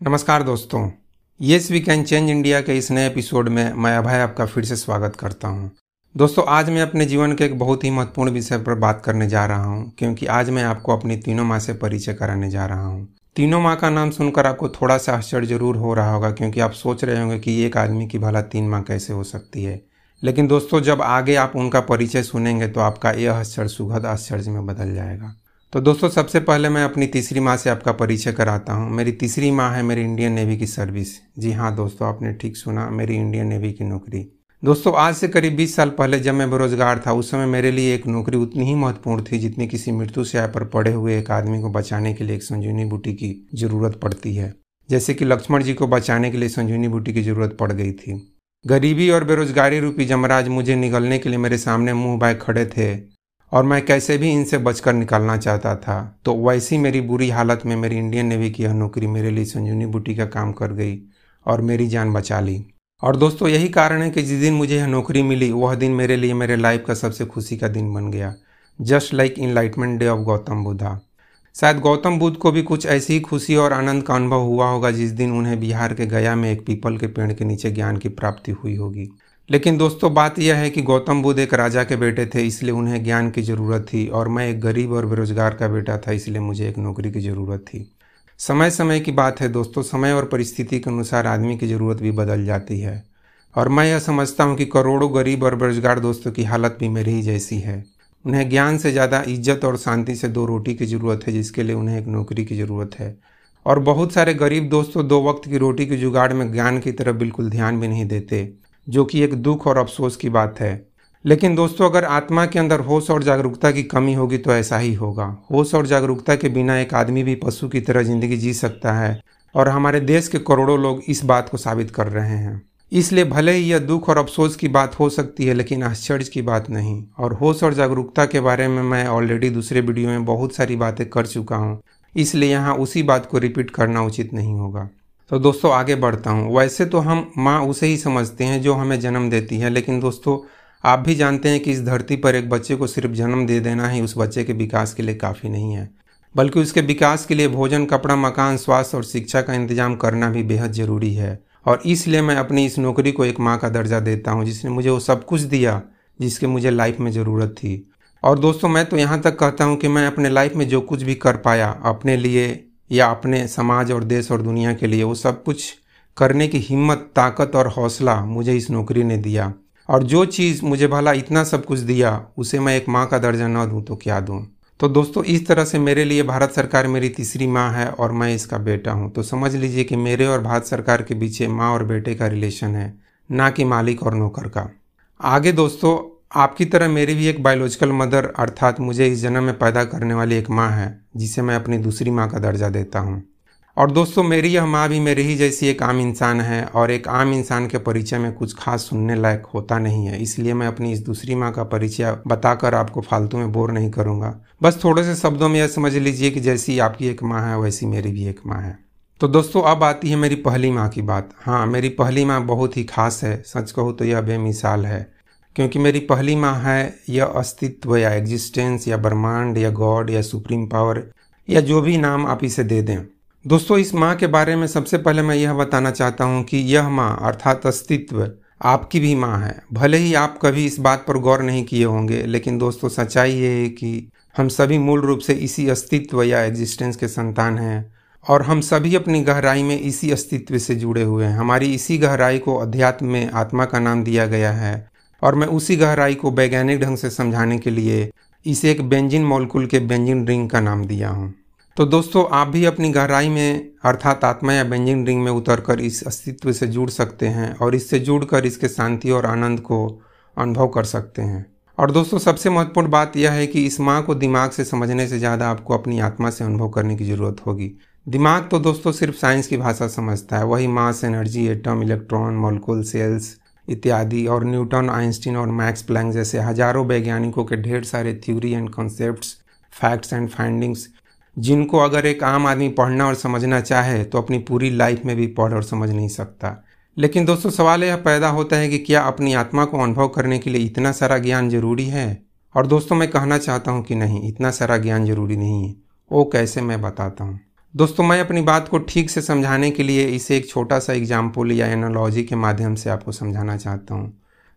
नमस्कार दोस्तों yes we can change India के इस नए एपिसोड में मैं अभय आपका फिर से स्वागत करता हूँ। दोस्तों, आज मैं अपने जीवन के एक बहुत ही महत्वपूर्ण विषय पर बात करने जा रहा हूँ, क्योंकि आज मैं आपको अपनी तीनों माँ से परिचय कराने जा रहा हूँ। तीनों माँ का नाम सुनकर आपको थोड़ा सा आश्चर्य ज़रूर हो रहा होगा, क्योंकि आप सोच रहे होंगे कि एक आदमी की भला तीन माँ कैसे हो सकती है लेकिन दोस्तों, जब आगे आप उनका परिचय सुनेंगे तो आपका यह आश्चर्य, सुखद आश्चर्य में बदल जाएगा तो दोस्तों, सबसे पहले मैं अपनी तीसरी माँ से आपका परिचय कराता हूँ। मेरी तीसरी माँ है मेरी इंडियन नेवी की सर्विस। जी हाँ दोस्तों, आपने ठीक सुना, मेरी इंडियन नेवी की नौकरी। दोस्तों, आज से करीब 20 साल पहले जब मैं बेरोजगार था, उस समय मेरे लिए एक नौकरी उतनी ही महत्वपूर्ण थी जितनी किसी मृत्यु से पर पड़े हुए एक आदमी को बचाने के लिए एक संजीवनी बूटी की ज़रूरत पड़ती है। जैसे कि लक्ष्मण जी को बचाने के लिए संजीवनी बूटी की ज़रूरत पड़ गई थी। गरीबी और बेरोजगारी रूपी जमराज मुझे निगलने के लिए मेरे सामने मुँह बाय खड़े थे। और मैं कैसे भी इनसे बचकर निकालना चाहता था। तो वैसी मेरी बुरी हालत में मेरी इंडियन नेवी की यह नौकरी मेरे लिए संजीवनी बूटी का काम कर गई और मेरी जान बचा ली। और दोस्तों, यही कारण है कि जिस दिन मुझे यह नौकरी मिली, वह दिन मेरे लिए मेरे लाइफ का सबसे खुशी का दिन बन गया। Just like enlightenment day of Gautam Buddha. शायद गौतम बुद्ध को भी कुछ ऐसी ही खुशी और आनंद का अनुभव हुआ होगा जिस दिन उन्हें बिहार के गया में एक पीपल के पेड़ के नीचे ज्ञान की प्राप्ति हुई होगी। लेकिन दोस्तों, बात यह है कि गौतम बुद्ध एक राजा के बेटे थे, इसलिए उन्हें ज्ञान की ज़रूरत थी और मैं एक गरीब और बेरोजगार का बेटा था, इसलिए मुझे एक नौकरी की ज़रूरत थी। समय समय की बात है दोस्तों, समय और परिस्थिति के अनुसार आदमी की ज़रूरत भी बदल जाती है। और मैं यह समझता हूँ कि करोड़ों गरीब और बेरोजगार दोस्तों की हालत भी मेरी ही जैसी है। उन्हें ज्ञान से ज़्यादा इज़्ज़त और शांति से दो रोटी की ज़रूरत है, जिसके लिए उन्हें एक नौकरी की ज़रूरत है। और बहुत सारे गरीब दोस्तों दो वक्त की रोटी के जुगाड़ में ज्ञान की तरफ़ बिल्कुल ध्यान भी नहीं देते। जो कि एक दुख और अफसोस की बात है। लेकिन दोस्तों, अगर आत्मा के अंदर होश और जागरूकता की कमी होगी तो ऐसा ही होगा। होश और जागरूकता के बिना एक आदमी भी पशु की तरह ज़िंदगी जी सकता है और हमारे देश के करोड़ों लोग इस बात को साबित कर रहे हैं। इसलिए भले ही यह दुख और अफसोस की बात हो सकती है, लेकिन आश्चर्य की बात नहीं। और होश और जागरूकता के बारे में मैं ऑलरेडी दूसरे वीडियो में बहुत सारी बातें कर चुका हूँ, इसलिए यहाँ उसी बात को रिपीट करना उचित नहीं होगा। तो दोस्तों, आगे बढ़ता हूँ। वैसे तो हम माँ उसे ही समझते हैं जो हमें जन्म देती है, लेकिन दोस्तों, आप भी जानते हैं कि इस धरती पर एक बच्चे को सिर्फ़ जन्म दे देना ही उस बच्चे के विकास के लिए काफ़ी नहीं है, बल्कि उसके विकास के लिए भोजन, कपड़ा, मकान, स्वास्थ्य और शिक्षा का इंतज़ाम करना भी बेहद ज़रूरी है। और इसलिए मैं अपनी इस नौकरी को एक माँ का दर्जा देता हूँ, जिसने मुझे वो सब कुछ दिया जिसके मुझे लाइफ में ज़रूरत थी। और दोस्तों, मैं तो यहाँ तक कहता हूँ कि मैं अपने लाइफ में जो कुछ भी कर पाया, अपने लिए या अपने समाज और देश और दुनिया के लिए वो सब कुछ करने की हिम्मत, ताकत और हौसला मुझे इस नौकरी ने दिया। और जो चीज़ मुझे भला इतना सब कुछ दिया, उसे मैं एक माँ का दर्जा न दूँ तो क्या दूँ? तो दोस्तों, इस तरह से मेरे लिए भारत सरकार मेरी तीसरी माँ है और मैं इसका बेटा हूँ। तो समझ लीजिए कि मेरे और भारत सरकार के पीछे माँ और बेटे का रिलेशन है, ना कि मालिक और नौकर का। आगे दोस्तों, आपकी तरह मेरी भी एक बायोलॉजिकल मदर अर्थात मुझे इस जन्म में पैदा करने वाली एक माँ है। जिसे मैं अपनी दूसरी माँ का दर्जा देता हूँ। और दोस्तों, मेरी यह माँ भी मेरे ही जैसी एक आम इंसान है और एक आम इंसान के परिचय में कुछ खास सुनने लायक होता नहीं है। इसलिए मैं अपनी इस दूसरी माँ का परिचय बताकर आपको फालतू में बोर नहीं करूँगा। बस थोड़े से शब्दों में यह समझ लीजिए कि जैसी आपकी एक माँ है, वैसी मेरी भी एक माँ है। तो दोस्तों, अब आती है मेरी पहली माँ की बात। हाँ मेरी पहली माँ बहुत ही खास है। सच कहूँ तो यह बेमिसाल है। क्योंकि मेरी पहली माँ है यह अस्तित्व, या एग्जिस्टेंस या ब्रह्मांड, या गॉड या सुप्रीम पावर या जो भी नाम आप इसे दे दें। दोस्तों, इस माँ के बारे में सबसे पहले मैं यह बताना चाहता हूँ कि यह माँ, अर्थात अस्तित्व, आपकी भी माँ है। भले ही आप कभी इस बात पर गौर नहीं किए होंगे, लेकिन दोस्तों, सच्चाई ये है कि हम सभी मूल रूप से इसी अस्तित्व, या एग्जिस्टेंस के संतान हैं, और हम सभी अपनी गहराई में इसी अस्तित्व से जुड़े हुए हैं। हमारी इसी गहराई को अध्यात्म में आत्मा का नाम दिया गया है। और मैं उसी गहराई को वैज्ञानिक ढंग से समझाने के लिए इसे एक बेंजिन मॉलिक्यूल के बेंजिन रिंग का नाम दिया हूँ। तो दोस्तों, आप भी अपनी गहराई में, अर्थात आत्मा या बेंजिन रिंग में उतरकर इस अस्तित्व से जुड़ सकते हैं और इससे जुड़कर इसके शांति और आनंद को अनुभव कर सकते हैं। और दोस्तों, सबसे महत्वपूर्ण बात यह है कि इस माँ को दिमाग से समझने से ज़्यादा आपको अपनी आत्मा से अनुभव करने की ज़रूरत होगी। दिमाग तो दोस्तों सिर्फ़ साइंस की भाषा समझता है। वही mass, energy, atom, electron, molecule, cells इत्यादि। और न्यूटन, आइंस्टीन और मैक्स प्लैंक जैसे हज़ारों वैज्ञानिकों के ढेर सारे theory and concepts, facts and findings, जिनको अगर एक आम आदमी पढ़ना और समझना चाहे तो अपनी पूरी लाइफ में भी पढ़ और समझ नहीं सकता। लेकिन दोस्तों, सवाल यह पैदा होता है कि क्या अपनी आत्मा को अनुभव करने के लिए इतना सारा ज्ञान ज़रूरी है? और दोस्तों, मैं कहना चाहता हूँ कि नहीं, इतना सारा ज्ञान ज़रूरी नहीं है। वो कैसे मैं बताता हूँ? दोस्तों, मैं अपनी बात को ठीक से समझाने के लिए इसे एक छोटा सा एग्ज़ाम्पल या एनोलॉजी के माध्यम से आपको समझाना चाहता हूँ।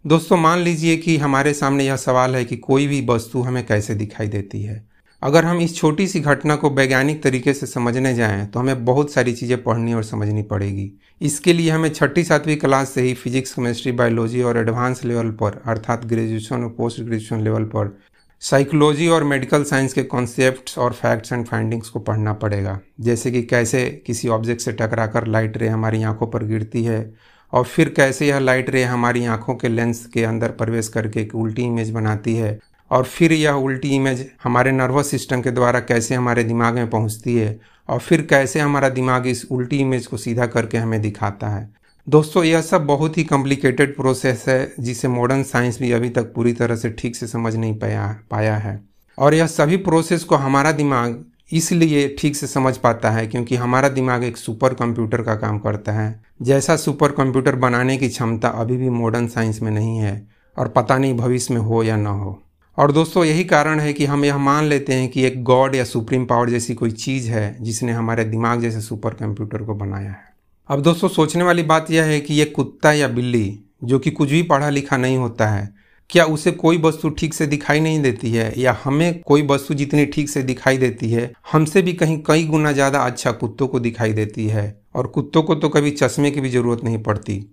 दोस्तों, मान लीजिए कि हमारे सामने यह सवाल है कि कोई भी वस्तु हमें कैसे दिखाई देती है। अगर हम इस छोटी सी घटना को वैज्ञानिक तरीके से समझने जाएँ तो हमें बहुत सारी चीज़ें पढ़नी और समझनी पड़ेगी। इसके लिए हमें छठी सातवीं क्लास से ही फिजिक्स केमिस्ट्री बायोलॉजी और एडवांस लेवल पर, अर्थात ग्रेजुएशन और पोस्ट ग्रेजुएशन लेवल पर साइकोलॉजी और मेडिकल साइंस के कॉन्सेप्ट्स और फैक्ट्स एंड फाइंडिंग्स को पढ़ना पड़ेगा। जैसे कि कैसे किसी ऑब्जेक्ट से टकराकर लाइट रे हमारी आँखों पर गिरती है और फिर कैसे यह लाइट रे हमारी आँखों के लेंस के अंदर प्रवेश करके एक उल्टी इमेज बनाती है और फिर यह उल्टी इमेज हमारे नर्वस सिस्टम के द्वारा कैसे हमारे दिमाग में पहुँचती है और फिर कैसे हमारा दिमाग इस उल्टी इमेज को सीधा करके हमें दिखाता है। दोस्तों, यह सब बहुत ही कॉम्प्लिकेटेड प्रोसेस है, जिसे मॉडर्न साइंस भी अभी तक पूरी तरह से ठीक से समझ नहीं पाया पाया है। और यह सभी प्रोसेस को हमारा दिमाग इसलिए ठीक से समझ पाता है, क्योंकि हमारा दिमाग एक सुपर कंप्यूटर का काम करता है। जैसा सुपर कंप्यूटर बनाने की क्षमता अभी भी मॉडर्न साइंस में नहीं है, और पता नहीं भविष्य में हो या ना हो। और दोस्तों, यही कारण है कि हम यह मान लेते हैं कि एक गॉड या सुप्रीम पावर जैसी कोई चीज़ है, जिसने हमारे दिमाग जैसे सुपर कंप्यूटर को बनाया है। अब दोस्तों, सोचने वाली बात यह है कि ये कुत्ता या बिल्ली, जो कि कुछ भी पढ़ा लिखा नहीं होता है, क्या उसे कोई वस्तु ठीक से दिखाई नहीं देती है, या हमें कोई वस्तु जितनी ठीक से दिखाई देती है, हमसे भी कहीं कई गुना ज़्यादा अच्छा कुत्तों को दिखाई देती है, और कुत्तों को तो कभी चश्मे की भी ज़रूरत नहीं पड़ती।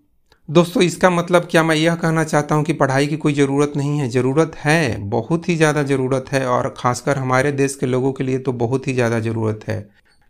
दोस्तों, इसका मतलब क्या मैं यह कहना चाहता हूँ कि पढ़ाई की कोई ज़रूरत नहीं है? ज़रूरत है, बहुत ही ज़्यादा ज़रूरत है, और ख़ासकर हमारे देश के लोगों के लिए तो बहुत ही ज़्यादा ज़रूरत है।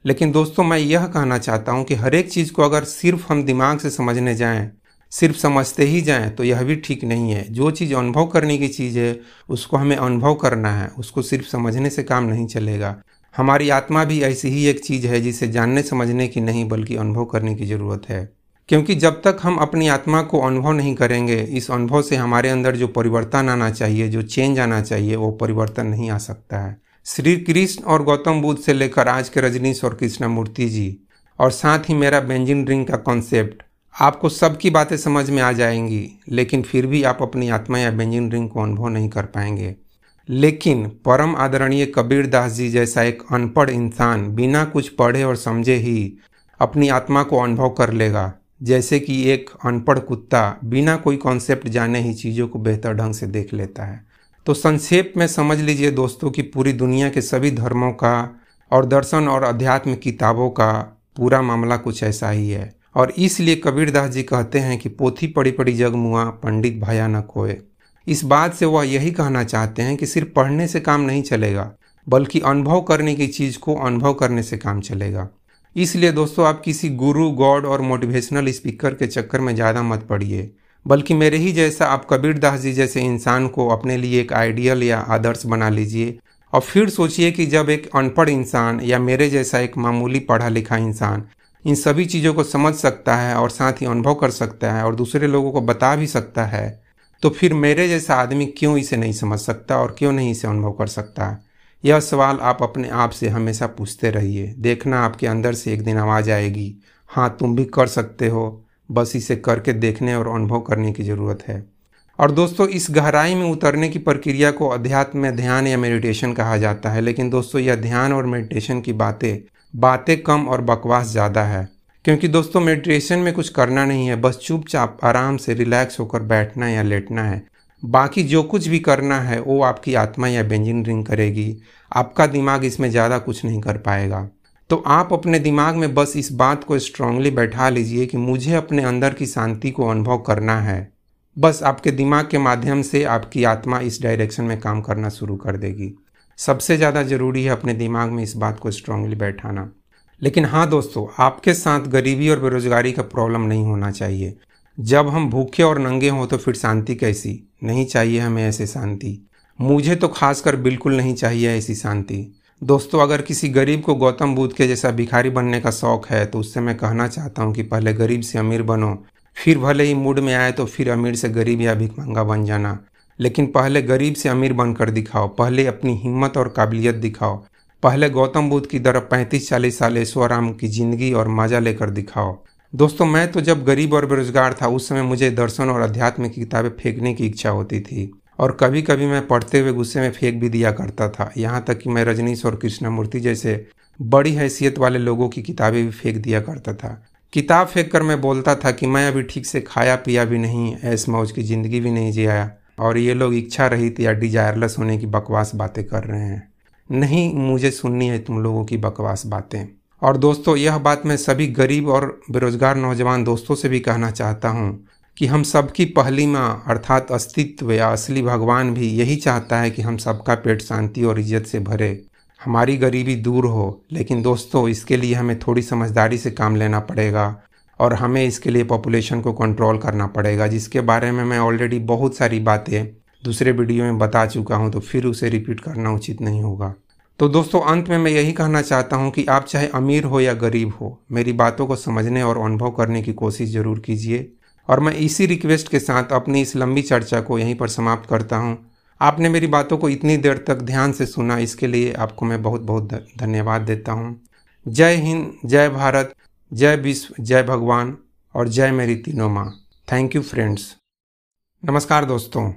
लेकिन दोस्तों, मैं यह कहना चाहता हूँ कि हर एक चीज़ को अगर सिर्फ़ हम दिमाग से समझने जाएँ, सिर्फ़ समझते ही जाएँ तो यह भी ठीक नहीं है। जो चीज़ अनुभव करने की चीज़ है, उसको हमें अनुभव करना है, उसको सिर्फ़ समझने से काम नहीं चलेगा। हमारी आत्मा भी ऐसी ही एक चीज़ है, जिसे जानने, समझने की नहीं, बल्कि अनुभव करने की ज़रूरत है। क्योंकि जब तक हम अपनी आत्मा को अनुभव नहीं करेंगे, इस अनुभव से हमारे अंदर जो परिवर्तन आना चाहिए, जो चेंज आना चाहिए, वो परिवर्तन नहीं आ सकता है। श्री कृष्ण और गौतम बुद्ध से लेकर आज के रजनीश और कृष्णमूर्ति जी और साथ ही मेरा बेंजिन रिंग का कॉन्सेप्ट आपको सबकी बातें समझ में आ जाएँगी, लेकिन फिर भी आप अपनी आत्मा या बेंजिन रिंग को अनुभव नहीं कर पाएँगे। लेकिन परम आदरणीय कबीर दास जी जैसा एक अनपढ़ इंसान बिना कुछ पढ़े और समझे ही अपनी आत्मा को अनुभव कर लेगा, जैसे कि एक अनपढ़ कुत्ता बिना कोई कॉन्सेप्ट जाने ही चीज़ों को बेहतर ढंग से देख लेता है। तो संक्षेप में समझ लीजिए दोस्तों कि पूरी दुनिया के सभी धर्मों का और दर्शन और अध्यात्म किताबों का पूरा मामला कुछ ऐसा ही है। और इसलिए कबीरदास जी कहते हैं कि पोथी पड़ी पड़ी जग मुआ, पंडित भया न खोए। इस बात से वह यही कहना चाहते हैं कि सिर्फ़ पढ़ने से काम नहीं चलेगा, बल्कि अनुभव करने की चीज़ को अनुभव करने से काम चलेगा। इसलिए दोस्तों आप किसी गुरु, गॉड और मोटिवेशनल स्पीकर के चक्कर में ज़्यादा मत पड़िए। बल्कि मेरे ही जैसा आप कबीर दास जी जैसे इंसान को अपने लिए एक आइडियल या आदर्श बना लीजिए और फिर सोचिए कि जब एक अनपढ़ इंसान या मेरे जैसा एक मामूली पढ़ा लिखा इंसान इन सभी चीज़ों को समझ सकता है और साथ ही अनुभव कर सकता है और दूसरे लोगों को बता भी सकता है तो फिर मेरे जैसा आदमी क्यों इसे नहीं समझ सकता और क्यों नहीं इसे अनुभव कर सकता? यह सवाल आप अपने आप से हमेशा पूछते रहिए। देखना आपके अंदर से एक दिन आवाज़ आएगी हाँ तुम भी कर सकते हो। बस इसे करके देखने और अनुभव करने की ज़रूरत है। और दोस्तों, इस गहराई में उतरने की प्रक्रिया को अध्यात्म में ध्यान या मेडिटेशन कहा जाता है, लेकिन दोस्तों, यह ध्यान और मेडिटेशन की बातें बातें कम और बकवास ज़्यादा है। क्योंकि दोस्तों मेडिटेशन में कुछ करना नहीं है, बस चुपचाप आराम से रिलैक्स होकर बैठना या लेटना है। बाकी जो कुछ भी करना है, वो आपकी आत्मा या बेंजिनरिंग करेगी। आपका दिमाग इसमें ज़्यादा कुछ नहीं कर पाएगा। तो आप अपने दिमाग में बस इस बात को स्ट्रांगली बैठा लीजिए कि मुझे अपने अंदर की शांति को अनुभव करना है। बस आपके दिमाग के माध्यम से आपकी आत्मा इस डायरेक्शन में काम करना शुरू कर देगी। सबसे ज़्यादा ज़रूरी है अपने दिमाग में इस बात को स्ट्रांगली बैठाना। लेकिन हाँ दोस्तों, आपके साथ गरीबी और बेरोजगारी का प्रॉब्लम नहीं होना चाहिए। जब हम भूखे और नंगे हों तो फिर शांति कैसी? नहीं चाहिए हमें ऐसी शांति। मुझे तो खासकर बिल्कुल नहीं चाहिए ऐसी शांति। दोस्तों, अगर किसी गरीब को गौतम बुद्ध के जैसा भिखारी बनने का शौक है तो उससे मैं कहना चाहता हूँ कि पहले गरीब से अमीर बनो। फिर भले ही मूड में आए तो फिर अमीर से गरीब या भिखमंगा बन जाना। लेकिन पहले गरीब से अमीर बनकर दिखाओ। पहले अपनी हिम्मत और काबिलियत दिखाओ। पहले गौतम बुद्ध की तरफ़ पैंतीस, चालीस साल ऐश्वराम की ज़िंदगी और मज़ा लेकर दिखाओ। दोस्तों, मैं तो जब गरीब और बेरोजगार था, उस समय मुझे दर्शन और अध्यात्म की किताबें फेंकने की इच्छा होती थी। और कभी कभी मैं पढ़ते हुए गुस्से में फेंक भी दिया करता था। यहाँ तक कि मैं रजनीश और कृष्णमूर्ति जैसे बड़ी हैसियत वाले लोगों की किताबें भी फेंक दिया करता था। किताब फेंक कर मैं बोलता था कि मैं अभी ठीक से खाया पिया भी नहीं, ऐस मौज की ज़िंदगी भी नहीं जिया और ये लोग इच्छा रहित या डिजायरलेस होने की बकवास बातें कर रहे हैं। नहीं, मुझे सुननी है तुम लोगों की बकवास बातें। और दोस्तों, यह बात मैं सभी गरीब और बेरोजगार नौजवान दोस्तों से भी कहना चाहता हूँ। कि हम सबकी पहली माँ, अर्थात अस्तित्व या असली भगवान भी यही चाहता है कि हम सबका पेट शांति और इज़्ज़त से भरे। हमारी गरीबी दूर हो, लेकिन दोस्तों, इसके लिए हमें थोड़ी समझदारी से काम लेना पड़ेगा और हमें इसके लिए पॉपुलेशन को कंट्रोल करना पड़ेगा, जिसके बारे में मैं ऑलरेडी बहुत सारी बातें दूसरे वीडियो में बता चुका हूँ तो फिर उसे रिपीट करना उचित नहीं होगा। तो दोस्तों, अंत में मैं यही कहना चाहता हूँ कि आप चाहे अमीर हो या गरीब हो, मेरी बातों को समझने और अनुभव करने की कोशिश ज़रूर कीजिए। और मैं इसी रिक्वेस्ट के साथ अपनी इस लंबी चर्चा को यहीं पर समाप्त करता हूँ। आपने मेरी बातों को इतनी देर तक ध्यान से सुना, इसके लिए आपको मैं बहुत बहुत धन्यवाद देता हूँ। जय हिंद, जय भारत, जय विश्व, जय भगवान और जय मेरी तीनों माँ। थैंक यू फ्रेंड्स नमस्कार दोस्तों।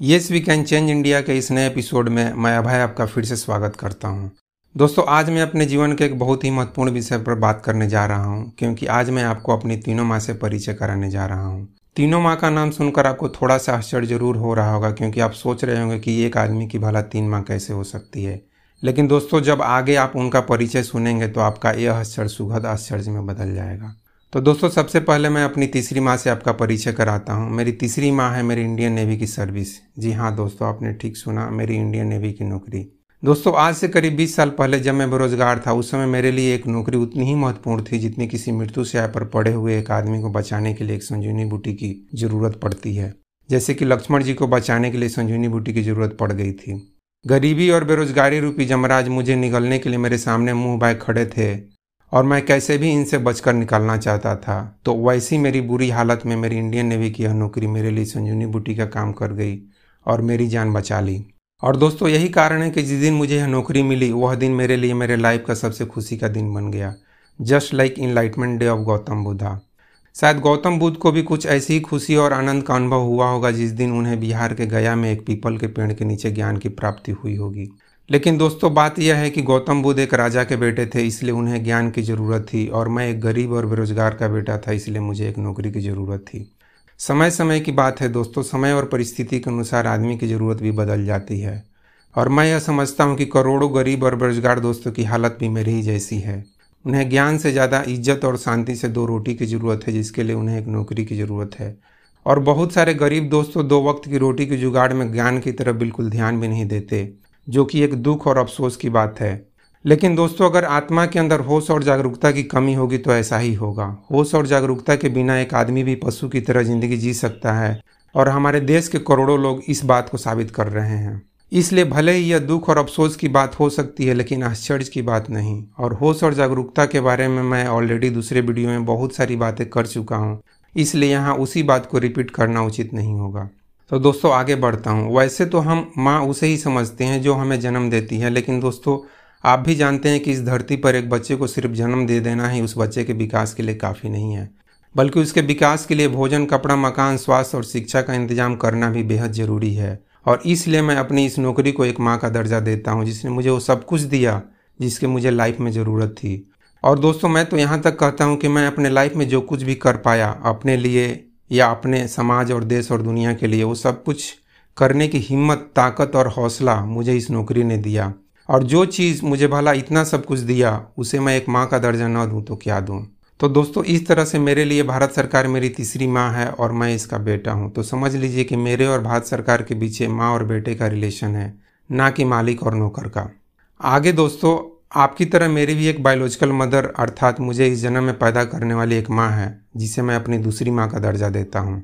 Yes we can change India के इस नए एपिसोड में मैं अभय आपका फिर से स्वागत करता हूँ। दोस्तों, आज मैं अपने जीवन के एक बहुत ही महत्वपूर्ण विषय पर बात करने जा रहा हूँ, क्योंकि आज मैं आपको अपनी तीनों माँ से परिचय कराने जा रहा हूँ। तीनों माँ का नाम सुनकर आपको थोड़ा सा आश्चर्य ज़रूर हो रहा होगा, क्योंकि आप सोच रहे होंगे कि एक आदमी की भला तीन माँ कैसे हो सकती है। लेकिन दोस्तों, जब आगे आप उनका परिचय सुनेंगे तो आपका यह आश्चर्य, सुखद आश्चर्य में बदल जाएगा। तो दोस्तों, सबसे पहले मैं अपनी तीसरी माँ से आपका परिचय कराता हूँ। मेरी तीसरी माँ है मेरी इंडियन नेवी की सर्विस। जी हाँ दोस्तों, आपने ठीक सुना, मेरी इंडियन नेवी की नौकरी। दोस्तों, आज से करीब 20 साल पहले जब मैं बेरोजगार था, उस समय मेरे लिए एक नौकरी उतनी ही महत्वपूर्ण थी जितनी किसी मृत्यु से आय पर पड़े हुए एक आदमी को बचाने के लिए एक संजीवनी बूटी की ज़रूरत पड़ती है। जैसे कि लक्ष्मण जी को बचाने के लिए संजीवनी बूटी की ज़रूरत पड़ गई थी। गरीबी और बेरोजगारी रूपी जमराज मुझे निगलने के लिए मेरे सामने मुँह बाय खड़े थे और मैं कैसे भी इनसे बचकर निकलना चाहता था। तो वैसी मेरी बुरी हालत में मेरी इंडियन नेवी की यह नौकरी मेरे लिए संजीवनी बूटी का काम कर गई और मेरी जान बचा ली। और दोस्तों, यही कारण है कि जिस दिन मुझे यह नौकरी मिली, वह दिन मेरे लिए मेरे लाइफ का सबसे खुशी का दिन बन गया। Just like enlightenment day of Gautam Buddha शायद गौतम बुद्ध को भी कुछ ऐसी ही खुशी और आनंद का अनुभव हुआ होगा जिस दिन उन्हें बिहार के गया में एक पीपल के पेड़ के नीचे ज्ञान की प्राप्ति हुई होगी। लेकिन दोस्तों, बात यह है कि गौतम बुद्ध एक राजा के बेटे थे, इसलिए उन्हें ज्ञान की ज़रूरत थी और मैं एक गरीब और बेरोजगार का बेटा था, इसलिए मुझे एक नौकरी की ज़रूरत थी। समय समय की बात है दोस्तों, समय और परिस्थिति के अनुसार आदमी की ज़रूरत भी बदल जाती है। और मैं यह समझता हूँ कि करोड़ों गरीब और बेरोजगार दोस्तों की हालत भी मेरी ही जैसी है। उन्हें ज्ञान से ज़्यादा इज़्ज़त और शांति से दो रोटी की ज़रूरत है, जिसके लिए उन्हें एक नौकरी की ज़रूरत है। और बहुत सारे गरीब दोस्तों दो वक्त की रोटी की जुगाड़ में ज्ञान की तरफ़ बिल्कुल ध्यान भी नहीं देते, जो कि एक दुख और अफसोस की बात है। लेकिन दोस्तों, अगर आत्मा के अंदर होश और जागरूकता की कमी होगी तो ऐसा ही होगा। होश और जागरूकता के बिना एक आदमी भी पशु की तरह ज़िंदगी जी सकता है और हमारे देश के करोड़ों लोग इस बात को साबित कर रहे हैं। इसलिए भले ही यह दुख और अफसोस की बात हो सकती है, लेकिन आश्चर्य की बात नहीं। और होश और जागरूकता के बारे में मैं ऑलरेडी दूसरे वीडियो में बहुत सारी बातें कर चुका हूँ। इसलिए यहाँ उसी बात को रिपीट करना उचित नहीं होगा। तो दोस्तों, आगे बढ़ता हूँ। वैसे तो हम माँ उसे ही समझते हैं जो हमें जन्म देती है, लेकिन दोस्तों आप भी जानते हैं कि इस धरती पर एक बच्चे को सिर्फ़ जन्म दे देना ही उस बच्चे के विकास के लिए काफ़ी नहीं है। बल्कि उसके विकास के लिए भोजन, कपड़ा, मकान, स्वास्थ्य और शिक्षा का इंतज़ाम करना भी बेहद ज़रूरी है। और इसलिए मैं अपनी इस नौकरी को एक माँ का दर्जा देता हूँ, जिसने मुझे वो सब कुछ दिया, जिसके मुझे लाइफ में ज़रूरत थी। और दोस्तों, मैं तो यहाँ तक कहता हूँ कि मैं अपने लाइफ में जो कुछ भी कर पाया, अपने लिए या अपने समाज और देश और दुनिया के लिए, वो सब कुछ करने की हिम्मत, ताकत और हौसला मुझे इस नौकरी ने दिया। और जो चीज़ मुझे भला इतना सब कुछ दिया, उसे मैं एक माँ का दर्जा न दूँ तो क्या दूँ? तो दोस्तों, इस तरह से मेरे लिए भारत सरकार मेरी तीसरी माँ है और मैं इसका बेटा हूँ। तो समझ लीजिए कि मेरे और भारत सरकार के पीछे माँ और बेटे का रिलेशन है, ना कि मालिक और नौकर का। आगे दोस्तों, आपकी तरह मेरी भी एक बायोलॉजिकल मदर अर्थात मुझे इस जन्म में पैदा करने वाली एक माँ है, जिसे मैं अपनी दूसरी माँ का दर्जा देता हूँ।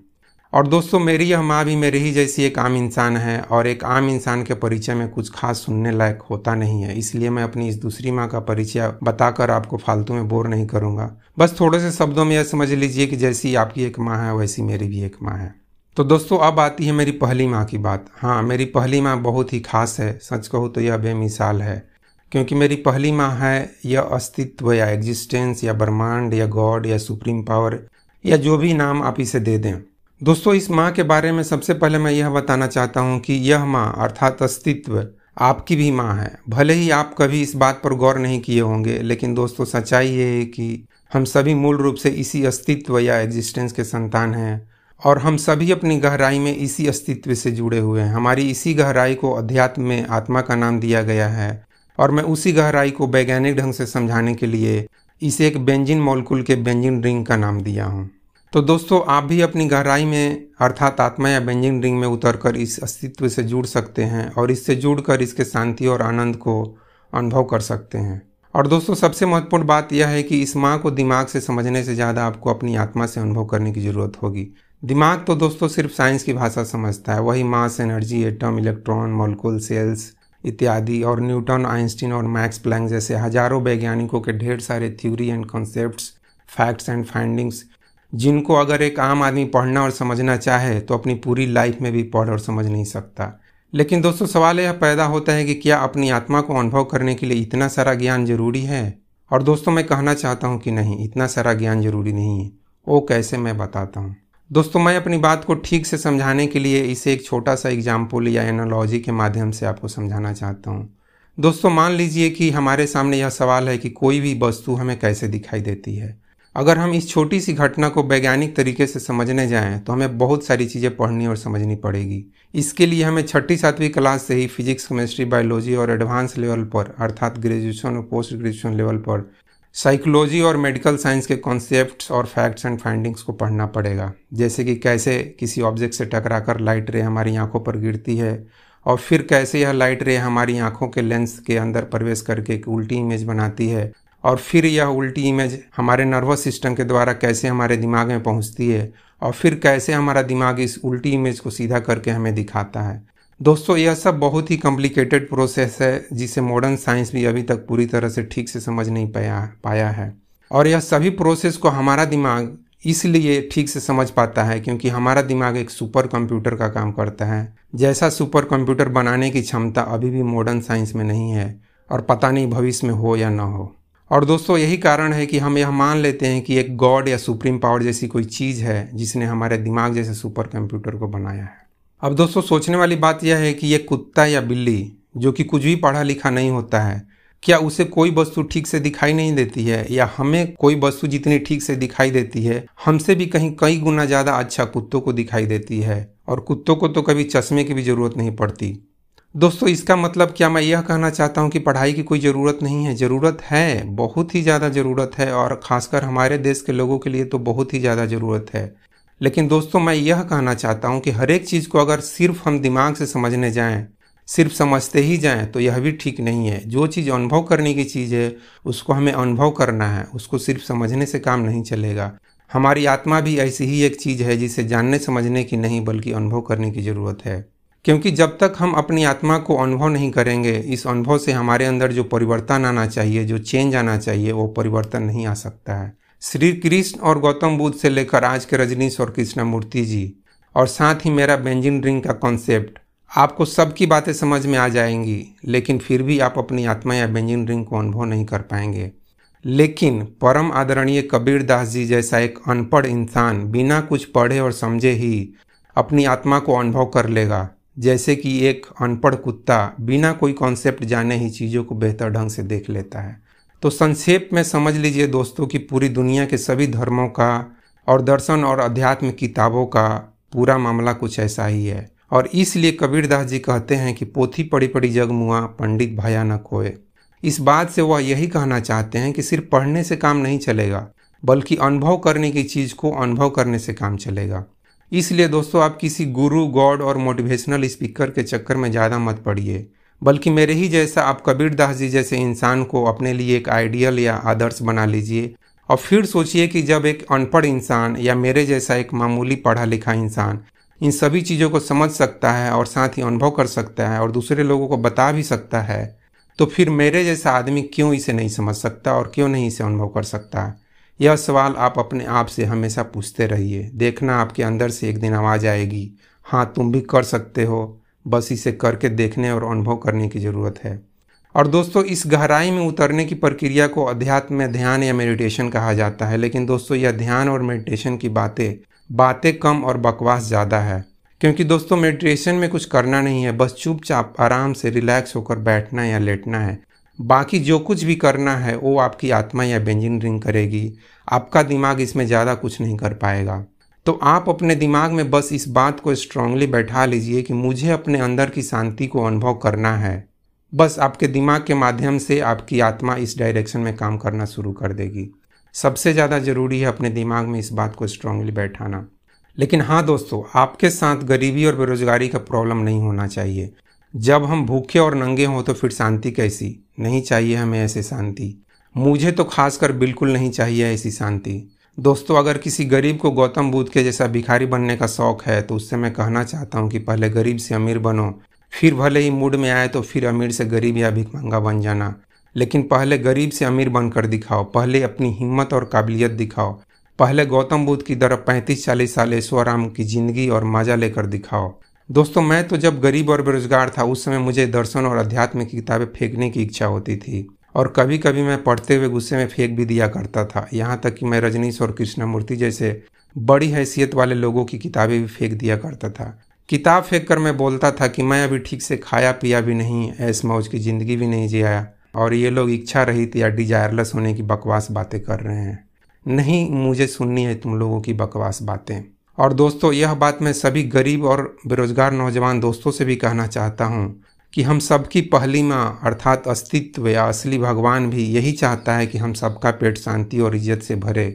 और दोस्तों, मेरी यह माँ भी मेरे ही जैसी एक आम इंसान है और एक आम इंसान के परिचय में कुछ खास सुनने लायक होता नहीं है। इसलिए मैं अपनी इस दूसरी माँ का परिचय बताकर आपको फालतू में बोर नहीं करूँगा। बस थोड़े से शब्दों में यह समझ लीजिए कि जैसी आपकी एक माँ है, वैसी मेरी भी एक माँ है। तो दोस्तों, अब आती है मेरी पहली माँ की बात। हाँ मेरी पहली माँ बहुत ही खास है। सच कहूँ तो यह बेमिसाल है, क्योंकि मेरी पहली माँ है, यह अस्तित्व या एग्जिस्टेंस या ब्रह्मांड या गॉड या सुप्रीम पावर या जो भी नाम आप इसे दे दें। दोस्तों, इस माँ के बारे में सबसे पहले मैं यह बताना चाहता हूँ कि यह माँ अर्थात अस्तित्व आपकी भी माँ है। भले ही आप कभी इस बात पर गौर नहीं किए होंगे, लेकिन दोस्तों, सच्चाई ये है कि हम सभी मूल रूप से इसी अस्तित्व या एग्जिस्टेंस के संतान हैं और हम सभी अपनी गहराई में इसी अस्तित्व से जुड़े हुए हैं। हमारी इसी गहराई को अध्यात्म में आत्मा का नाम दिया गया है और मैं उसी गहराई को वैज्ञानिक ढंग से समझाने के लिए इसे एक बेंजिन मॉलिक्यूल के बेंजिन रिंग का नाम दिया हूँ। तो दोस्तों, आप भी अपनी गहराई में, अर्थात आत्मा या बेंजिन रिंग में उतरकर इस अस्तित्व से जुड़ सकते हैं और इससे जुड़कर इसके शांति और आनंद को अनुभव कर सकते हैं। और दोस्तों, सबसे महत्वपूर्ण बात यह है कि इस माँ को दिमाग से समझने से ज़्यादा आपको अपनी आत्मा से अनुभव करने की ज़रूरत होगी। दिमाग तो दोस्तों सिर्फ़ साइंस की भाषा समझता है, वही mass energy, atom, electron, molecule, cells इत्यादि और न्यूटन, आइंस्टीन और मैक्स प्लैंक जैसे हज़ारों वैज्ञानिकों के ढेर सारे theory and concepts, facts and findings जिनको अगर एक आम आदमी पढ़ना और समझना चाहे तो अपनी पूरी लाइफ में भी पढ़ और समझ नहीं सकता। लेकिन दोस्तों, सवाल यह पैदा होता है कि क्या अपनी आत्मा को अनुभव करने के लिए इतना सारा ज्ञान ज़रूरी है? और दोस्तों, मैं कहना चाहता हूँ कि नहीं, इतना सारा ज्ञान ज़रूरी नहीं है। वो कैसे मैं बताता हूँ? दोस्तों, मैं अपनी बात को ठीक से समझाने के लिए इसे एक छोटा सा एग्ज़ाम्पल या एनोलॉजी के माध्यम से आपको समझाना चाहता हूँ। दोस्तों, मान लीजिए कि हमारे सामने यह सवाल है कि कोई भी वस्तु हमें कैसे दिखाई देती है? अगर हम इस छोटी सी घटना को वैज्ञानिक तरीके से समझने जाएँ तो हमें बहुत सारी चीज़ें पढ़नी और समझनी पड़ेगी। इसके लिए हमें छठी सातवीं क्लास से ही फिजिक्स, केमिस्ट्री, बायोलॉजी और एडवांस लेवल पर, अर्थात ग्रेजुएशन और पोस्ट ग्रेजुएशन लेवल पर, साइकोलॉजी और मेडिकल साइंस के कॉन्सेप्ट्स और फैक्ट्स एंड फाइंडिंग्स को पढ़ना पड़ेगा। जैसे कि कैसे किसी ऑब्जेक्ट से टकराकर लाइट रे हमारी आँखों पर गिरती है, और फिर कैसे यह लाइट रे हमारी आँखों के लेंस के अंदर प्रवेश करके एक उल्टी इमेज बनाती है। और फिर यह उल्टी इमेज हमारे नर्वस सिस्टम के द्वारा कैसे हमारे दिमाग में पहुँचती है और फिर कैसे हमारा दिमाग इस उल्टी इमेज को सीधा करके हमें दिखाता है। दोस्तों, यह सब बहुत ही कॉम्प्लिकेटेड प्रोसेस है, जिसे मॉडर्न साइंस भी अभी तक पूरी तरह से ठीक से समझ नहीं पाया पाया है। और यह सभी प्रोसेस को हमारा दिमाग इसलिए ठीक से समझ पाता है क्योंकि हमारा दिमाग एक सुपर कंप्यूटर का काम करता है। जैसा सुपर कंप्यूटर बनाने की क्षमता अभी भी मॉडर्न साइंस में नहीं है और पता नहीं भविष्य में हो या ना हो। और दोस्तों, यही कारण है कि हम यह मान लेते हैं कि एक गॉड या सुप्रीम पावर जैसी कोई चीज़ है जिसने हमारे दिमाग जैसे सुपर कंप्यूटर को बनाया है। अब दोस्तों, सोचने वाली बात यह है कि ये कुत्ता या बिल्ली, जो कि कुछ भी पढ़ा लिखा नहीं होता है, क्या उसे कोई वस्तु ठीक से दिखाई नहीं देती है? या हमें कोई वस्तु जितनी ठीक से दिखाई देती है, हमसे भी कहीं कई गुना ज़्यादा अच्छा कुत्तों को दिखाई देती है? और कुत्तों को तो कभी चश्मे की भी ज़रूरत नहीं पड़ती। दोस्तों, इसका मतलब क्या मैं यह कहना चाहता हूँ कि पढ़ाई की कोई ज़रूरत नहीं है। ज़रूरत है, बहुत ही ज़्यादा ज़रूरत है और ख़ासकर हमारे देश के लोगों के लिए तो बहुत ही ज़्यादा ज़रूरत है। लेकिन दोस्तों, मैं यह कहना चाहता हूँ कि हर एक चीज़ को अगर सिर्फ़ हम दिमाग से समझने जाएँ, सिर्फ़ समझते ही जाएँ तो यह भी ठीक नहीं है। जो चीज़ अनुभव करने की चीज़ है, उसको हमें अनुभव करना है, उसको सिर्फ़ समझने से काम नहीं चलेगा। हमारी आत्मा भी ऐसी ही एक चीज़ है, जिसे जानने, समझने की नहीं, बल्कि अनुभव करने की ज़रूरत है। क्योंकि जब तक हम अपनी आत्मा को अनुभव नहीं करेंगे, इस अनुभव से हमारे अंदर जो परिवर्तन आना चाहिए, जो चेंज आना चाहिए, वो परिवर्तन नहीं आ सकता है। श्री कृष्ण और गौतम बुद्ध से लेकर आज के रजनीश और कृष्णमूर्ति जी, और साथ ही मेरा बेंजिन ड्रिंक का कॉन्सेप्ट आपको सबकी बातें समझ में आ जाएँगी, लेकिन फिर भी आप अपनी आत्मा या बेंजिन ड्रिंक को अनुभव नहीं कर पाएँगे। लेकिन परम आदरणीय कबीर दास जी जैसा एक अनपढ़ इंसान बिना कुछ पढ़े और समझे ही अपनी आत्मा को अनुभव कर लेगा। जैसे कि एक अनपढ़ कुत्ता बिना कोई कॉन्सेप्ट जाने ही चीज़ों को बेहतर ढंग से देख लेता है। तो संक्षेप में समझ लीजिए दोस्तों कि पूरी दुनिया के सभी धर्मों का और दर्शन और अध्यात्म किताबों का पूरा मामला कुछ ऐसा ही है। और इसलिए कबीरदास जी कहते हैं कि पोथी पड़ी पड़ी जग मुआ, पंडित भया न कोय इस बात से वह यही कहना चाहते हैं कि सिर्फ़ पढ़ने से काम नहीं चलेगा, बल्कि अनुभव करने की चीज़ को अनुभव करने से काम चलेगा। इसलिए दोस्तों, आप किसी गुरु, गॉड और मोटिवेशनल स्पीकर के चक्कर में ज़्यादा मत पड़िए, बल्कि मेरे ही जैसा आप कबीर दास जी जैसे इंसान को अपने लिए एक आइडियल या आदर्श बना लीजिए और फिर सोचिए कि जब एक अनपढ़ इंसान या मेरे जैसा एक मामूली पढ़ा लिखा इंसान इन सभी चीज़ों को समझ सकता है और साथ ही अनुभव कर सकता है और दूसरे लोगों को बता भी सकता है तो फिर मेरे जैसा आदमी क्यों इसे नहीं समझ सकता और क्यों नहीं इसे अनुभव कर सकता? है यह सवाल आप अपने आप से हमेशा पूछते रहिए। देखना आपके अंदर से एक दिन आवाज़ आएगी। हाँ तुम भी कर सकते हो। बस इसे करके देखने और अनुभव करने की ज़रूरत है। और दोस्तों, इस गहराई में उतरने की प्रक्रिया को अध्यात्म में ध्यान या मेडिटेशन कहा जाता है। लेकिन दोस्तों, यह ध्यान और मेडिटेशन की बातें बातें कम और बकवास ज़्यादा है। क्योंकि दोस्तों मेडिटेशन में कुछ करना नहीं है। बस चुपचाप आराम से रिलैक्स होकर बैठना या लेटना है। बाकी जो कुछ भी करना है, वो आपकी आत्मा या इंजीनियरिंग करेगी। आपका दिमाग इसमें ज़्यादा कुछ नहीं कर पाएगा। तो आप अपने दिमाग में बस इस बात को स्ट्रांगली बैठा लीजिए कि मुझे अपने अंदर की शांति को अनुभव करना है। बस आपके दिमाग के माध्यम से आपकी आत्मा इस डायरेक्शन में काम करना शुरू कर देगी। सबसे ज़्यादा ज़रूरी है अपने दिमाग में इस बात को स्ट्रांगली बैठाना। लेकिन हाँ दोस्तों, आपके साथ गरीबी और बेरोजगारी का प्रॉब्लम नहीं होना चाहिए। जब हम भूखे और नंगे हों तो फिर शांति कैसी? नहीं चाहिए हमें ऐसे शांति। मुझे तो खासकर बिल्कुल नहीं चाहिए ऐसी शांति। दोस्तों, अगर किसी गरीब को गौतम बुद्ध के जैसा भिखारी बनने का शौक है तो उससे मैं कहना चाहता हूँ कि पहले गरीब से अमीर बनो, फिर भले ही मूड में आए तो फिर अमीर से गरीब या भिखमंगा बन जाना। लेकिन पहले गरीब से अमीर बनकर दिखाओ, पहले अपनी हिम्मत और काबिलियत दिखाओ, पहले गौतम बुद्ध की तरफ़ पैंतीस चालीस साल ऐश्वराम की ज़िंदगी और मज़ा लेकर दिखाओ। दोस्तों, मैं तो जब गरीब और बेरोजगार था, उस समय मुझे दर्शन और अध्यात्म की किताबें फेंकने की इच्छा होती थी। और कभी कभी मैं पढ़ते हुए गुस्से में फेंक भी दिया करता था। यहाँ तक कि मैं रजनीश और कृष्णमूर्ति जैसे बड़ी हैसियत वाले लोगों की किताबें भी फेंक दिया करता था। किताब फेंक कर मैं बोलता था कि मैं अभी ठीक से खाया पिया भी नहीं, ऐस मौज की ज़िंदगी भी नहीं जिया और ये लोग इच्छा रहित या डिजायरलेस होने की बकवास बातें कर रहे हैं। नहीं, मुझे सुननी है तुम लोगों की बकवास बातें। और दोस्तों, यह बात मैं सभी गरीब और बेरोजगार नौजवान दोस्तों से भी कहना चाहता हूँ कि हम सबकी पहली माँ अर्थात अस्तित्व या असली भगवान भी यही चाहता है कि हम सबका पेट शांति और इज़्ज़त से भरे।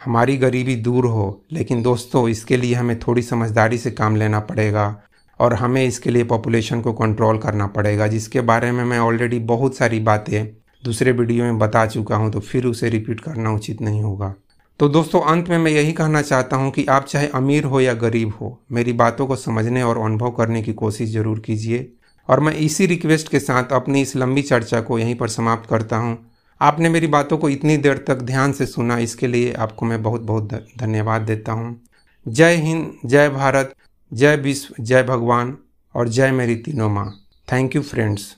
हमारी गरीबी दूर हो, लेकिन दोस्तों, इसके लिए हमें थोड़ी समझदारी से काम लेना पड़ेगा और हमें इसके लिए पॉपुलेशन को कंट्रोल करना पड़ेगा, जिसके बारे में मैं ऑलरेडी बहुत सारी बातें दूसरे वीडियो में बता चुका हूँ तो फिर उसे रिपीट करना उचित नहीं होगा। तो दोस्तों, अंत में मैं यही कहना चाहता हूँ कि आप चाहे अमीर हो या गरीब हो, मेरी बातों को समझने और अनुभव करने की कोशिश ज़रूर कीजिए। और मैं इसी रिक्वेस्ट के साथ अपनी इस लंबी चर्चा को यहीं पर समाप्त करता हूँ। आपने मेरी बातों को इतनी देर तक ध्यान से सुना, इसके लिए आपको मैं बहुत बहुत धन्यवाद देता हूँ। जय हिंद, जय भारत, जय विश्व, जय भगवान और जय मेरी तीनों माँ। Thank you friends